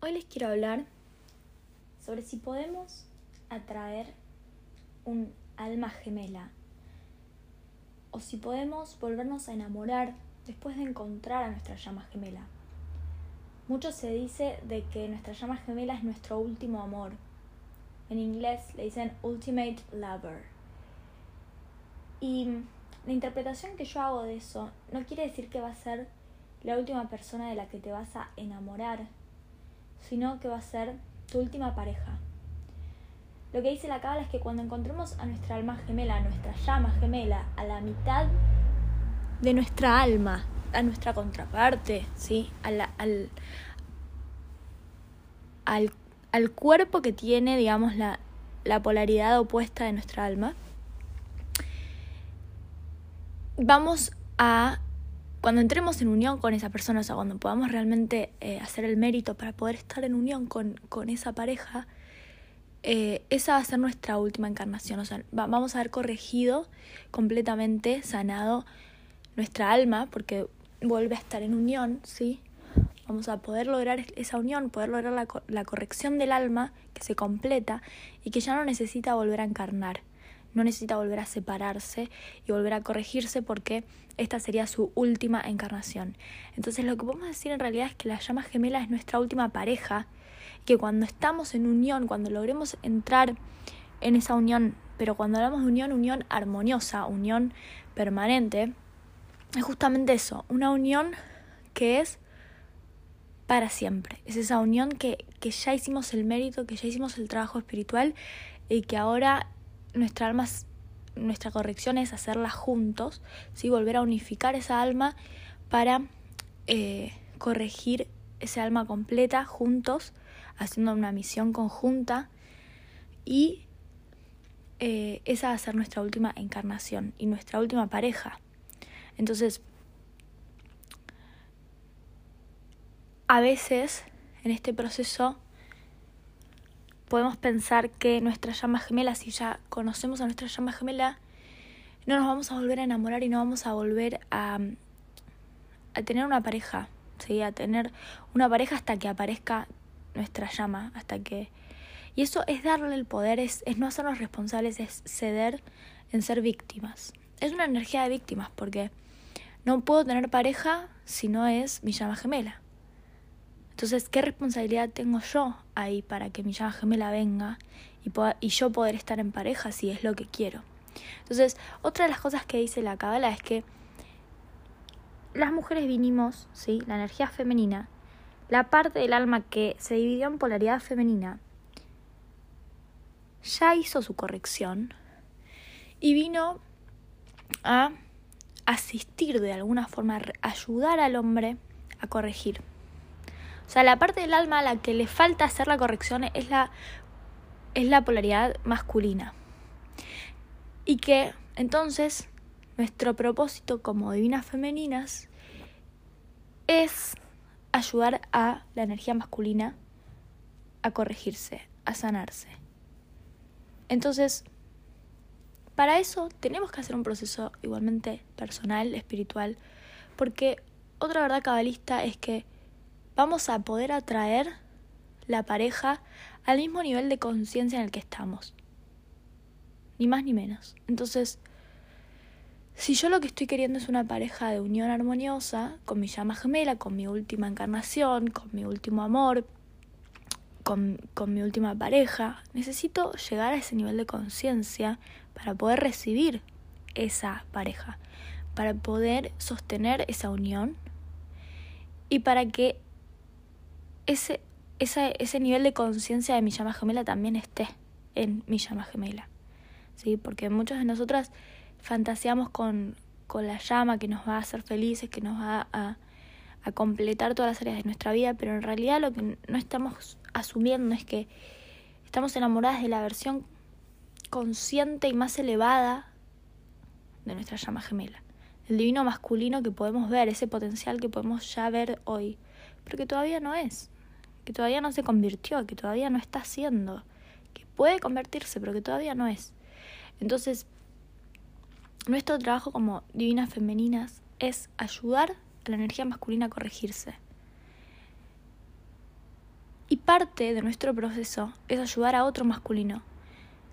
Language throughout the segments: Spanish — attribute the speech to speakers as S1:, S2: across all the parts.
S1: Hoy les quiero hablar sobre si podemos atraer un alma gemela o si podemos volvernos a enamorar después de encontrar a nuestra llama gemela. Mucho se dice de que nuestra llama gemela es nuestro último amor. En inglés le dicen ultimate lover. Y la interpretación que yo hago de eso no quiere decir que va a ser la última persona de la que te vas a enamorar, sino que va a ser tu última pareja. Lo que dice la cábala es que cuando encontremos a nuestra alma gemela, a nuestra llama gemela, a la mitad de nuestra alma, a nuestra contraparte, ¿sí? al, al, al, cuerpo que tiene, digamos, la, la polaridad opuesta de nuestra alma, vamos a cuando entremos en unión con esa persona, o sea, cuando podamos realmente eh, hacer el mérito para poder estar en unión con, con esa pareja, eh, esa va a ser nuestra última encarnación. O sea, vamos a haber corregido completamente, sanado nuestra alma, porque vuelve a estar en unión, ¿sí? Vamos a poder lograr esa unión, poder lograr la, la corrección del alma que se completa y que ya no necesita volver a encarnar no necesita volver a separarse y volver a corregirse porque esta sería su última encarnación. Entonces lo que podemos decir en realidad es que la llama gemela es nuestra última pareja, que cuando estamos en unión, cuando logremos entrar en esa unión, pero cuando hablamos de unión, unión armoniosa, unión permanente, es justamente eso, una unión que es para siempre. Es esa unión que, que ya hicimos el mérito, que ya hicimos el trabajo espiritual y que ahora nuestra alma, nuestra corrección es hacerla juntos, ¿sí? volver a unificar esa alma para eh, corregir ese alma completa juntos, haciendo una misión conjunta y eh, esa va a ser nuestra última encarnación y nuestra última pareja. Entonces, a veces en este proceso podemos pensar que nuestra llama gemela, si ya conocemos a nuestra llama gemela, no nos vamos a volver a enamorar y no vamos a volver a, a tener una pareja, ¿sí? a tener una pareja hasta que aparezca nuestra llama, hasta que... Y eso es darle el poder, es, es no hacernos responsables, es ceder en ser víctimas. Es una energía de víctimas porque no puedo tener pareja si no es mi llama gemela. Entonces, ¿qué responsabilidad tengo yo ahí para que mi llama gemela venga y, y yo poder estar en pareja si es lo que quiero? Entonces, otra de las cosas que dice la Kabbalah es que las mujeres vinimos, ¿sí? La energía femenina, la parte del alma que se dividió en polaridad femenina, ya hizo su corrección y vino a asistir de alguna forma, a ayudar al hombre a corregir. O sea, la parte del alma a la que le falta hacer la corrección es la, es la polaridad masculina. Y que entonces nuestro propósito como divinas femeninas es ayudar a la energía masculina a corregirse, a sanarse. Entonces, para eso tenemos que hacer un proceso igualmente personal, espiritual, porque otra verdad cabalista es que vamos a poder atraer la pareja al mismo nivel de conciencia en el que estamos. Ni más ni menos. Entonces, si yo lo que estoy queriendo es una pareja de unión armoniosa, con mi llama gemela, con mi última encarnación, con mi último amor, con, con mi última pareja, necesito llegar a ese nivel de conciencia para poder recibir esa pareja, para poder sostener esa unión y para que ese, ese nivel de conciencia de mi llama gemela también esté en mi llama gemela. ¿sí? Porque muchos de nosotras fantaseamos con, con la llama que nos va a hacer felices, que nos va a, a completar todas las áreas de nuestra vida, pero en realidad lo que no estamos asumiendo es que estamos enamoradas de la versión consciente y más elevada de nuestra llama gemela, el divino masculino que podemos ver, ese potencial que podemos ya ver hoy, pero que todavía no es que todavía no se convirtió, que todavía no está siendo, que puede convertirse, pero que todavía no es. Entonces, nuestro trabajo como divinas femeninas es ayudar a la energía masculina a corregirse. Y parte de nuestro proceso es ayudar a otro masculino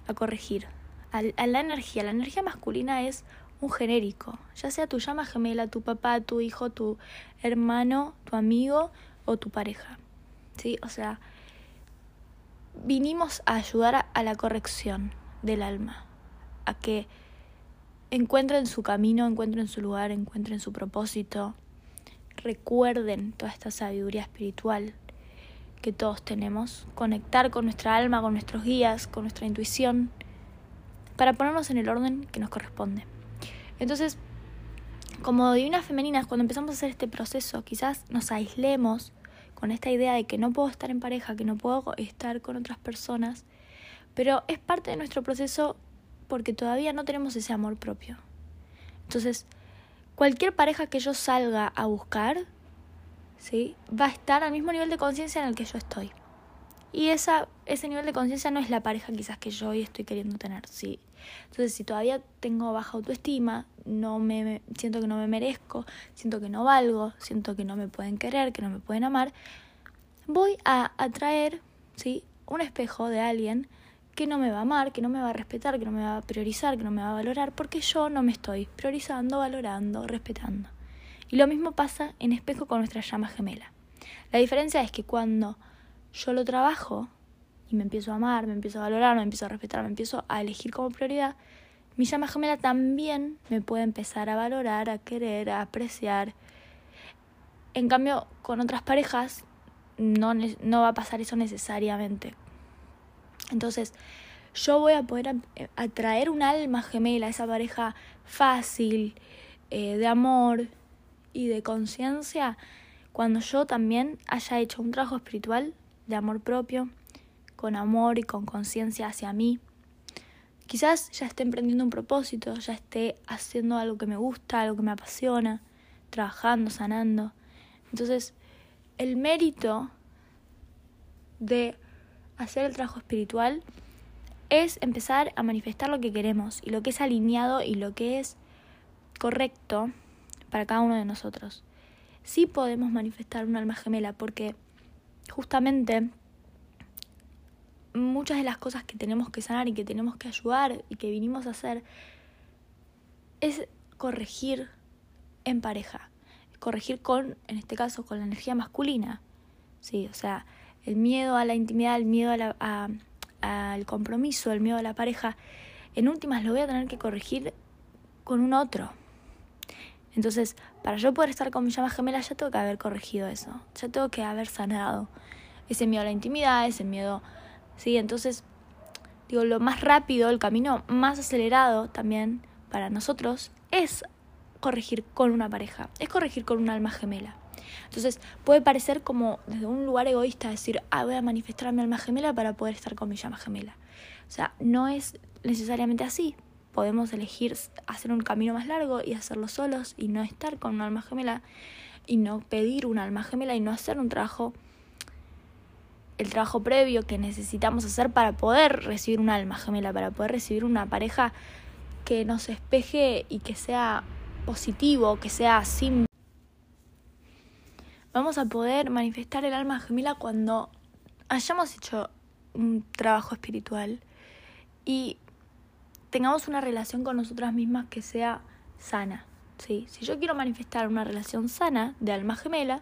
S1: a corregir, a, la energía. La energía masculina es un genérico, ya sea tu llama gemela, tu papá, tu hijo, tu hermano, tu amigo o tu pareja. ¿Sí? O sea, vinimos a ayudar a la corrección del alma, a que encuentren su camino, encuentren su lugar, encuentren su propósito, recuerden toda esta sabiduría espiritual que todos tenemos, conectar con nuestra alma, con nuestros guías, con nuestra intuición, para ponernos en el orden que nos corresponde. Entonces, como divinas femeninas, cuando empezamos a hacer este proceso, quizás nos aislemos con esta idea de que no puedo estar en pareja, que no puedo estar con otras personas, pero es parte de nuestro proceso porque todavía no tenemos ese amor propio. Entonces, cualquier pareja que yo salga a buscar, ¿sí? va a estar al mismo nivel de conciencia en el que yo estoy. Y esa, ese nivel de conciencia no es la pareja quizás que yo hoy estoy queriendo tener, ¿sí? Entonces, si todavía tengo baja autoestima, no me siento que no me merezco, siento que no valgo, siento que no me pueden querer, que no me pueden amar, voy a atraer, ¿sí? un espejo de alguien que no me va a amar, que no me va a respetar, que no me va a priorizar, que no me va a valorar, porque yo no me estoy priorizando, valorando, respetando. Y lo mismo pasa en espejo con nuestra llama gemela. La diferencia es que cuando yo lo trabajo y me empiezo a amar, me empiezo a valorar, me empiezo a respetar, me empiezo a elegir como prioridad, mi llama gemela también me puede empezar a valorar, a querer, a apreciar. En cambio, con otras parejas no, no va a pasar eso necesariamente. Entonces, yo voy a poder atraer un alma gemela, esa pareja fácil, eh, de amor y de conciencia, cuando yo también haya hecho un trabajo espiritual de amor propio, con amor y con conciencia hacia mí. Quizás ya esté emprendiendo un propósito, ya esté haciendo algo que me gusta, algo que me apasiona, trabajando, sanando. Entonces, el mérito de hacer el trabajo espiritual es empezar a manifestar lo que queremos y lo que es alineado y lo que es correcto para cada uno de nosotros. Sí podemos manifestar un alma gemela porque justamente muchas de las cosas que tenemos que sanar y que tenemos que ayudar y que vinimos a hacer es corregir en pareja, corregir con, en este caso, con la energía masculina. Sí, o sea, el miedo a la intimidad, el miedo al compromiso, el miedo a la pareja, en últimas lo voy a tener que corregir con un otro. Entonces, para yo poder estar con mi llama gemela, ya tengo que haber corregido eso, ya tengo que haber sanado ese miedo a la intimidad, ese miedo, sí, entonces, digo, lo más rápido, el camino más acelerado también para nosotros es corregir con una pareja, es corregir con un alma gemela. Entonces puede parecer como desde un lugar egoísta decir, ah, voy a manifestar mi alma gemela para poder estar con mi llama gemela. O sea, no es necesariamente así. Podemos elegir hacer un camino más largo y hacerlo solos y no estar con un alma gemela y no pedir un alma gemela y no hacer un trabajo, el trabajo previo que necesitamos hacer para poder recibir un alma gemela, para poder recibir una pareja que nos espeje y que sea positivo, que sea sin. Vamos a poder manifestar el alma gemela cuando hayamos hecho un trabajo espiritual y tengamos una relación con nosotras mismas que sea sana. ¿sí? Si yo quiero manifestar una relación sana de alma gemela,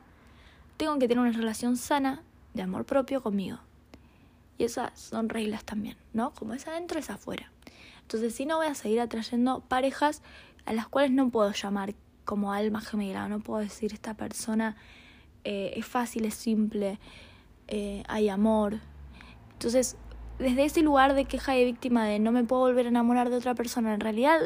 S1: tengo que tener una relación sana de amor propio conmigo. Y esas son reglas también, ¿no? Como es adentro, es afuera. Entonces, si no, voy a seguir atrayendo parejas a las cuales no puedo llamar como alma gemela, no puedo decir esta persona eh, es fácil, es simple, eh, hay amor. Entonces, desde ese lugar de queja y víctima de no me puedo volver a enamorar de otra persona, en realidad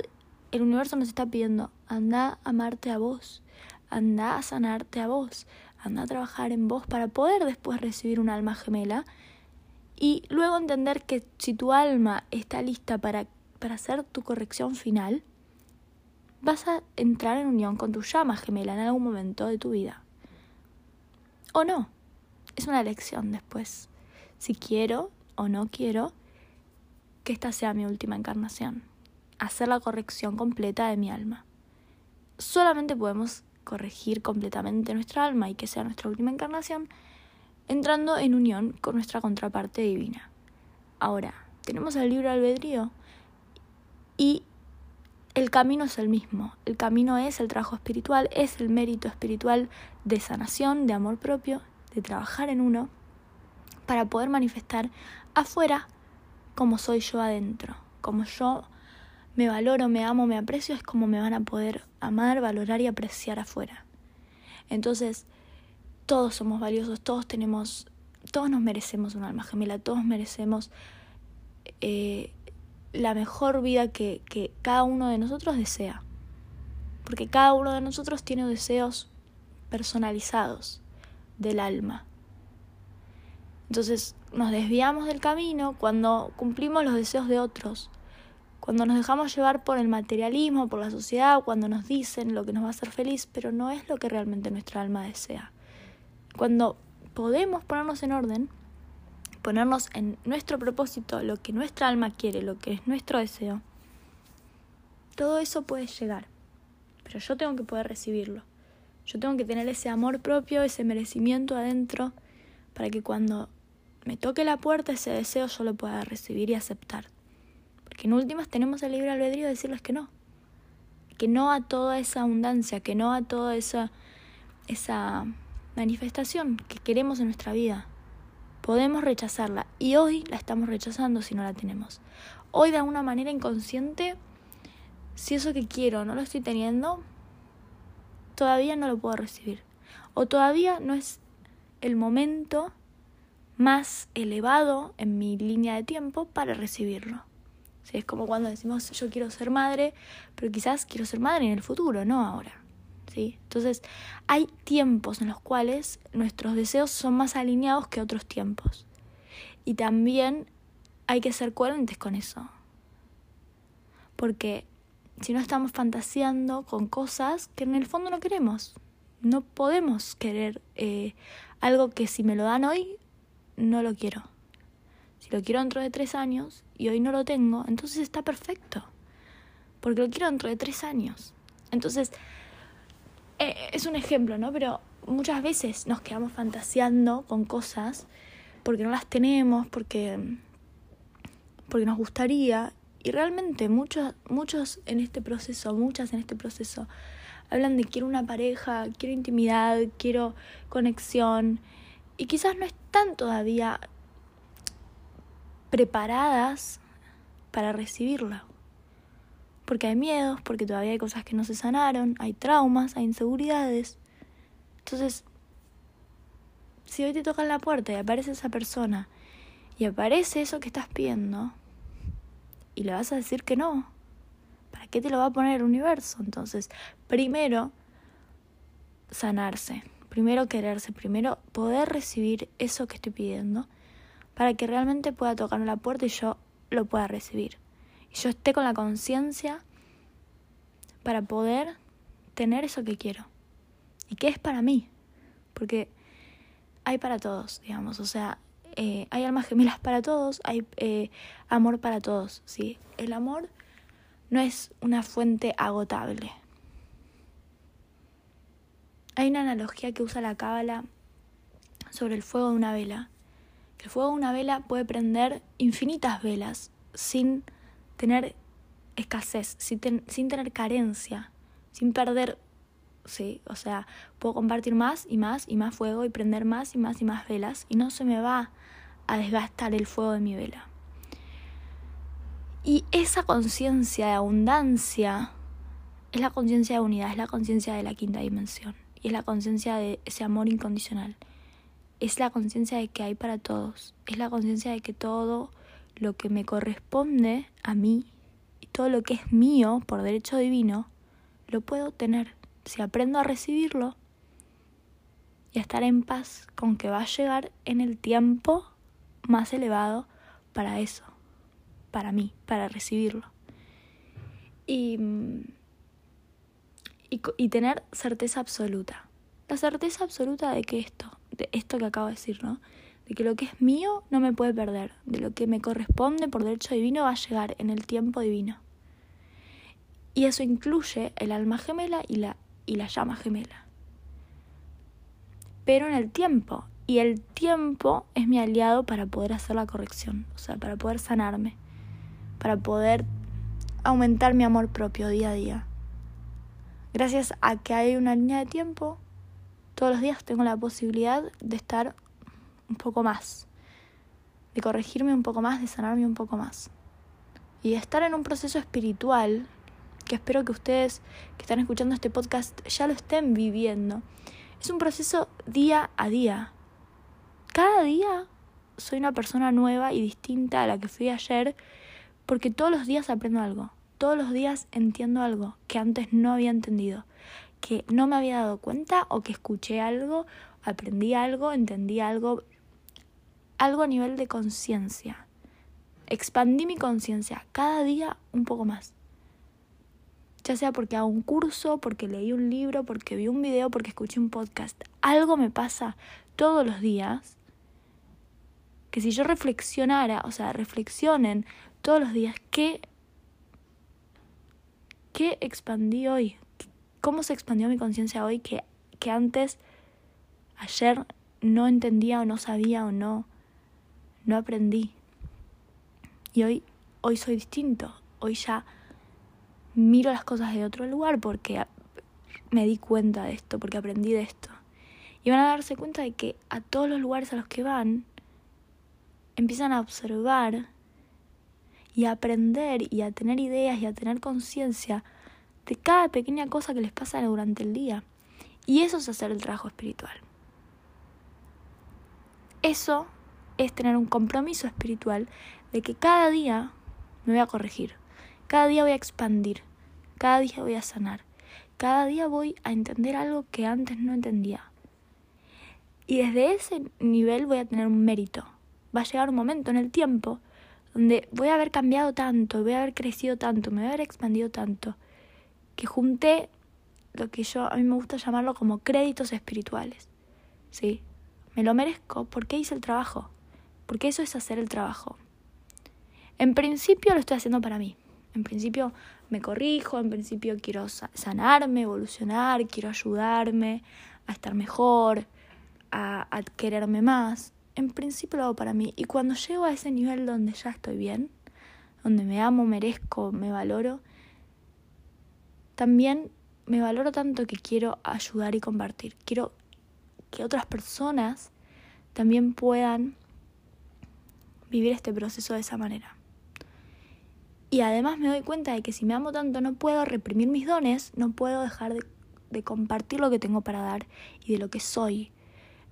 S1: el universo nos está pidiendo, anda a amarte a vos, anda a sanarte a vos, anda a trabajar en vos para poder después recibir un alma gemela y luego entender que si tu alma está lista para, para hacer tu corrección final, vas a entrar en unión con tu llama gemela en algún momento de tu vida o no. Es una elección después. Si quiero o no quiero que esta sea mi última encarnación. Hacer la corrección completa de mi alma. Solamente podemos corregir completamente nuestra alma y que sea nuestra última encarnación entrando en unión con nuestra contraparte divina. Ahora, tenemos el libre albedrío y el camino es el mismo. El camino es el trabajo espiritual, es el mérito espiritual de sanación, de amor propio, de trabajar en uno, para poder manifestar afuera como soy yo adentro, como yo me valoro, me amo, me aprecio, es como me van a poder amar, valorar y apreciar afuera. Entonces, todos somos valiosos, todos tenemos, todos nos merecemos un alma gemela, todos merecemos eh, la mejor vida que cada uno de nosotros desea. Porque cada uno de nosotros tiene deseos personalizados del alma. Entonces nos desviamos del camino cuando cumplimos los deseos de otros, cuando nos dejamos llevar por el materialismo, por la sociedad, cuando nos dicen lo que nos va a hacer feliz, pero no es lo que realmente nuestra alma desea. Cuando podemos ponernos en orden, ponernos en nuestro propósito, lo que nuestra alma quiere, lo que es nuestro deseo, todo eso puede llegar, pero yo tengo que poder recibirlo. Yo tengo que tener ese amor propio, ese merecimiento adentro, para que cuando me toque la puerta ese deseo yo lo pueda recibir y aceptar. Porque en últimas tenemos el libre albedrío de decirles que no. Que no a toda esa abundancia, que no a toda esa, esa manifestación que queremos en nuestra vida. Podemos rechazarla y hoy la estamos rechazando si no la tenemos. Hoy de alguna manera inconsciente, si eso que quiero no lo estoy teniendo, todavía no lo puedo recibir. O todavía no es el momento más elevado en mi línea de tiempo para recibirlo. Es como cuando decimos yo quiero ser madre, pero quizás quiero ser madre en el futuro, no ahora. Entonces, hay tiempos en los cuales nuestros deseos son más alineados que otros tiempos. Y también hay que ser coherentes con eso. Porque si no estamos fantaseando con cosas que en el fondo no queremos. No podemos querer eh, algo que si me lo dan hoy, no lo quiero. Si lo quiero dentro de tres años y hoy no lo tengo, entonces está perfecto. Porque lo quiero dentro de tres años. Entonces, eh, es un ejemplo, ¿no? Pero muchas veces nos quedamos fantaseando con cosas porque no las tenemos, porque, porque nos gustaría. Y realmente muchos, muchos en este proceso, muchas en este proceso, hablan de quiero una pareja, quiero intimidad, quiero conexión. Y quizás no están todavía preparadas para recibirla porque hay miedos, porque todavía hay cosas que no se sanaron, hay traumas, hay inseguridades. Entonces, si hoy te tocan la puerta y aparece esa persona y aparece eso que estás pidiendo y le vas a decir que no, ¿para qué te lo va a poner el universo? Entonces, primero sanarse, primero quererse, primero poder recibir eso que estoy pidiendo para que realmente pueda tocarme la puerta y yo lo pueda recibir y yo esté con la conciencia para poder tener eso que quiero y que es para mí, porque hay para todos, digamos, o sea, eh, hay almas gemelas para todos, hay eh, amor para todos, ¿sí? El amor no es una fuente agotable. Hay una analogía que usa la cábala sobre el fuego de una vela. El fuego de una vela puede prender infinitas velas sin tener escasez, sin, tener carencia, sin perder, sí, o sea, puedo compartir más y más y más fuego y prender más y más y más velas y no se me va a desgastar el fuego de mi vela. Y esa conciencia de abundancia es la conciencia de unidad, es la conciencia de la quinta dimensión es la conciencia de ese amor incondicional. Es la conciencia de que hay para todos, es la conciencia de que todo lo que me corresponde a mí y todo lo que es mío por derecho divino, lo puedo tener si aprendo a recibirlo y a estar en paz con que va a llegar en el tiempo más elevado para eso, para mí, para recibirlo. Y, y, tener certeza absoluta. La certeza absoluta de que esto, de esto que acabo de decir, ¿no? de que lo que es mío no me puede perder, de lo que me corresponde por derecho divino va a llegar en el tiempo divino. Y eso incluye el alma gemela y la, y la llama gemela. Pero en el tiempo, Y el tiempo es mi aliado para poder hacer la corrección, o sea, para poder sanarme, para poder aumentar mi amor propio día a día. Gracias a que hay una línea de tiempo, todos los días tengo la posibilidad de estar un poco más, de corregirme un poco más, de sanarme un poco más. Y de estar en un proceso espiritual que espero que ustedes que están escuchando este podcast ya lo estén viviendo. Es un proceso día a día. Cada día soy una persona nueva y distinta a la que fui ayer porque todos los días aprendo algo. Todos los días entiendo algo que antes no había entendido, que no me había dado cuenta o que escuché algo, aprendí algo, entendí algo, algo a nivel de conciencia. Expandí mi conciencia cada día un poco más ya sea porque hago un curso, porque leí un libro, porque vi un video, porque escuché un podcast. Algo me pasa todos los días que si yo reflexionara, o sea, reflexionen todos los días, ¿qué, qué expandí hoy? ¿Cómo se expandió mi conciencia hoy que, que antes, ayer, no entendía o no sabía o no, no aprendí? Y hoy, hoy soy distinto, hoy ya miro las cosas de otro lugar porque me di cuenta de esto, porque aprendí de esto. Y van a darse cuenta de que a todos los lugares a los que van, empiezan a observar y a aprender y a tener ideas y a tener conciencia de cada pequeña cosa que les pasa durante el día. Y eso es hacer el trabajo espiritual. Eso es tener un compromiso espiritual de que cada día me voy a corregir, cada día voy a expandir, cada día voy a sanar. Cada día voy a entender algo que antes no entendía. Y desde ese nivel voy a tener un mérito. Va a llegar un momento en el tiempo donde voy a haber cambiado tanto, voy a haber crecido tanto, me voy a haber expandido tanto, que junté lo que yo a mí me gusta llamarlo como créditos espirituales. ¿Sí? Me lo merezco porque hice el trabajo, porque eso es hacer el trabajo. En principio lo estoy haciendo para mí. En principio me corrijo, en principio quiero sanarme, evolucionar, quiero ayudarme a estar mejor, a, quererme más. En principio lo hago para mí. Y cuando llego a ese nivel donde ya estoy bien, donde me amo, merezco, me valoro, también me valoro tanto que quiero ayudar y compartir. Quiero que otras personas también puedan vivir este proceso de esa manera. Y además me doy cuenta de que si me amo tanto no puedo reprimir mis dones, no puedo dejar de, compartir lo que tengo para dar y de lo que soy.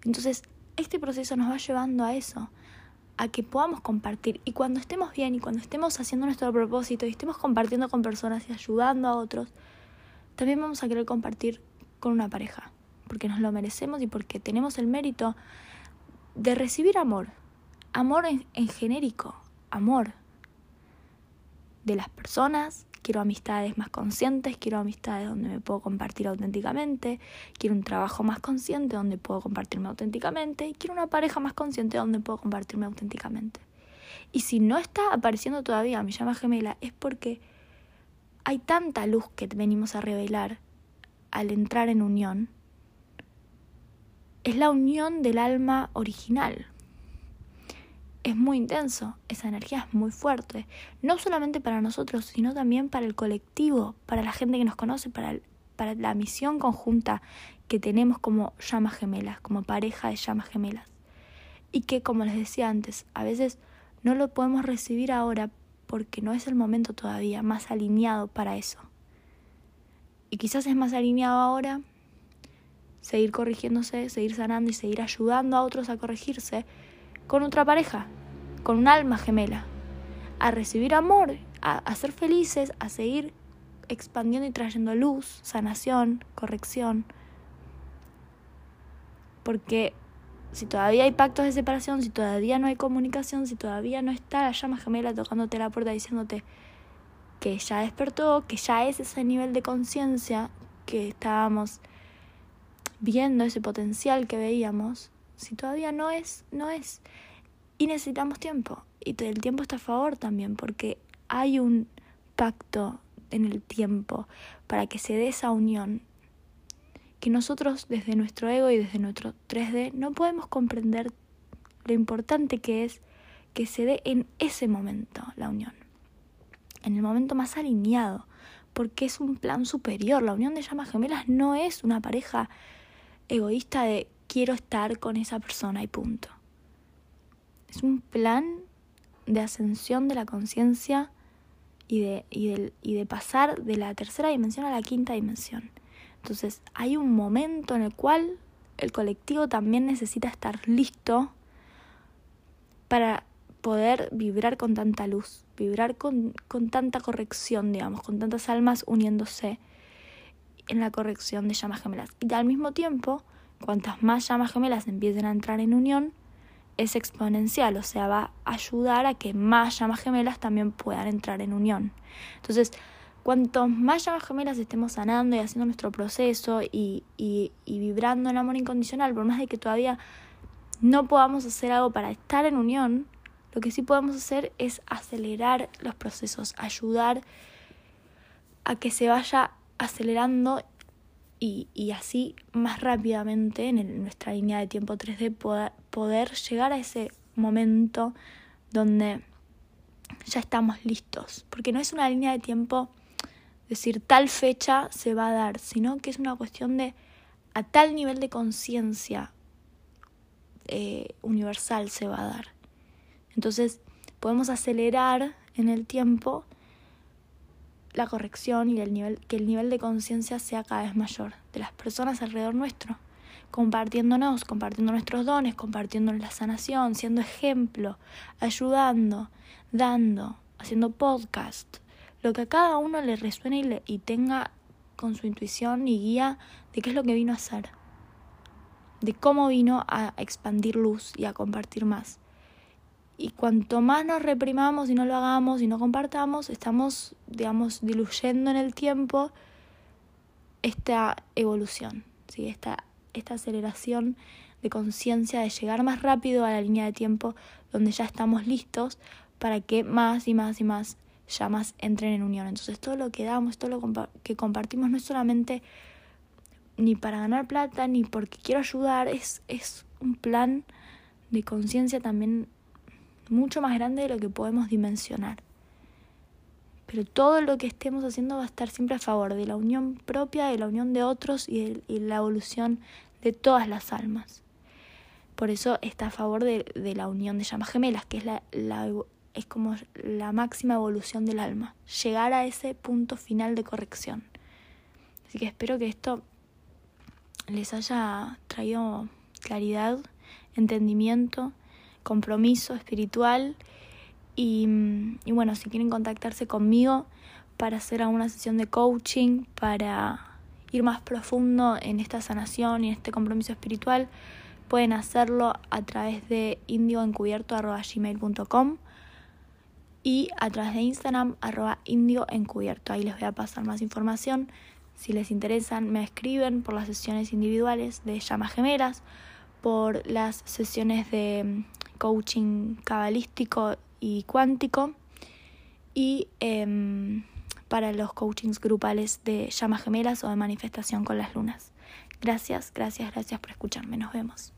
S1: Entonces, este proceso nos va llevando a eso, a que podamos compartir. Y cuando estemos bien y cuando estemos haciendo nuestro propósito y estemos compartiendo con personas y ayudando a otros, también vamos a querer compartir con una pareja, porque nos lo merecemos y porque tenemos el mérito de recibir amor. Amor en genérico, amor de las personas, quiero amistades más conscientes, quiero amistades donde me puedo compartir auténticamente, quiero un trabajo más consciente donde puedo compartirme auténticamente y quiero una pareja más consciente donde puedo compartirme auténticamente. Y si no está apareciendo todavía mi llama gemela es porque hay tanta luz que venimos a revelar al entrar en unión. Es la unión del alma original, es muy intenso, esa energía es muy fuerte, no solamente para nosotros, sino también para el colectivo, para la gente que nos conoce, para, para la misión conjunta que tenemos como llamas gemelas, como pareja de llamas gemelas. Y que, como les decía antes, a veces no lo podemos recibir ahora porque no es el momento todavía más alineado para eso. Y quizás es más alineado ahora seguir corrigiéndose, seguir sanando y seguir ayudando a otros a corregirse con otra pareja, con un alma gemela, a recibir amor, a, ser felices, a seguir expandiendo y trayendo luz, sanación, corrección. Porque si todavía hay pactos de separación, si todavía no hay comunicación, si todavía no está la llama gemela tocándote la puerta diciéndote que ya despertó, que ya es ese nivel de conciencia que estábamos viendo, ese potencial que veíamos, si todavía no es, no es. Y necesitamos tiempo. Y el tiempo está a favor también, porque hay un pacto en el tiempo para que se dé esa unión que nosotros desde nuestro ego y desde nuestro 3D no podemos comprender lo importante que es que se dé en ese momento la unión, en el momento más alineado, porque es un plan superior. La unión de llamas gemelas no es una pareja egoísta de quiero estar con esa persona y punto. Es un plan de ascensión de la conciencia y de, y, y de pasar de la tercera dimensión a la quinta dimensión. Entonces hay un momento en el cual el colectivo también necesita estar listo para poder vibrar con tanta luz, vibrar con, con tanta corrección, digamos, con tantas almas uniéndose en la corrección de llamas gemelas. Y al mismo tiempo, cuantas más llamas gemelas empiecen a entrar en unión, es exponencial, o sea, va a ayudar a que más llamas gemelas también puedan entrar en unión. Entonces, cuanto más llamas gemelas estemos sanando y haciendo nuestro proceso y, y, y vibrando en amor incondicional, por más de que todavía no podamos hacer algo para estar en unión, lo que sí podemos hacer es acelerar los procesos, ayudar a que se vaya acelerando y, y así más rápidamente en nuestra línea de tiempo 3D poder, poder llegar a ese momento donde ya estamos listos. Porque no es una línea de tiempo decir tal fecha se va a dar, sino que es una cuestión de a tal nivel de conciencia eh, universal se va a dar. Entonces podemos acelerar en el tiempo la corrección y el nivel, que el nivel de conciencia sea cada vez mayor de las personas alrededor nuestro, compartiéndonos, compartiendo nuestros dones, compartiendo la sanación, siendo ejemplo, ayudando, dando, haciendo podcast, lo que a cada uno le resuene y, le, y tenga con su intuición y guía de qué es lo que vino a hacer, de cómo vino a expandir luz y a compartir más. Y cuanto más nos reprimamos y no lo hagamos y no compartamos, estamos, digamos, diluyendo en el tiempo esta evolución, ¿sí? esta, esta aceleración de conciencia de llegar más rápido a la línea de tiempo donde ya estamos listos para que más y más y más llamas entren en unión. Entonces todo lo que damos, todo lo que compartimos no es solamente ni para ganar plata, ni porque quiero ayudar, es, es un plan de conciencia también mucho más grande de lo que podemos dimensionar. Pero todo lo que estemos haciendo va a estar siempre a favor de la unión propia, de la unión de otros y de, la evolución de todas las almas. Por eso está a favor de, la unión de llamas gemelas, que es, la, es como la máxima evolución del alma, llegar a ese punto final de corrección. Así que espero que esto les haya traído claridad, entendimiento compromiso espiritual y, bueno, si quieren contactarse conmigo para hacer alguna sesión de coaching, para ir más profundo en esta sanación y en este compromiso espiritual, pueden hacerlo a través de indioencubierto.gmail.com y a través de Instagram arroba indioencubierto. Ahí les voy a pasar más información. Si les interesan, me escriben por las sesiones individuales de llamas gemelas, por las sesiones de coaching cabalístico y cuántico y em, para los coachings grupales de llamas gemelas o de manifestación con las lunas. Gracias, gracias, gracias por escucharme. Nos vemos.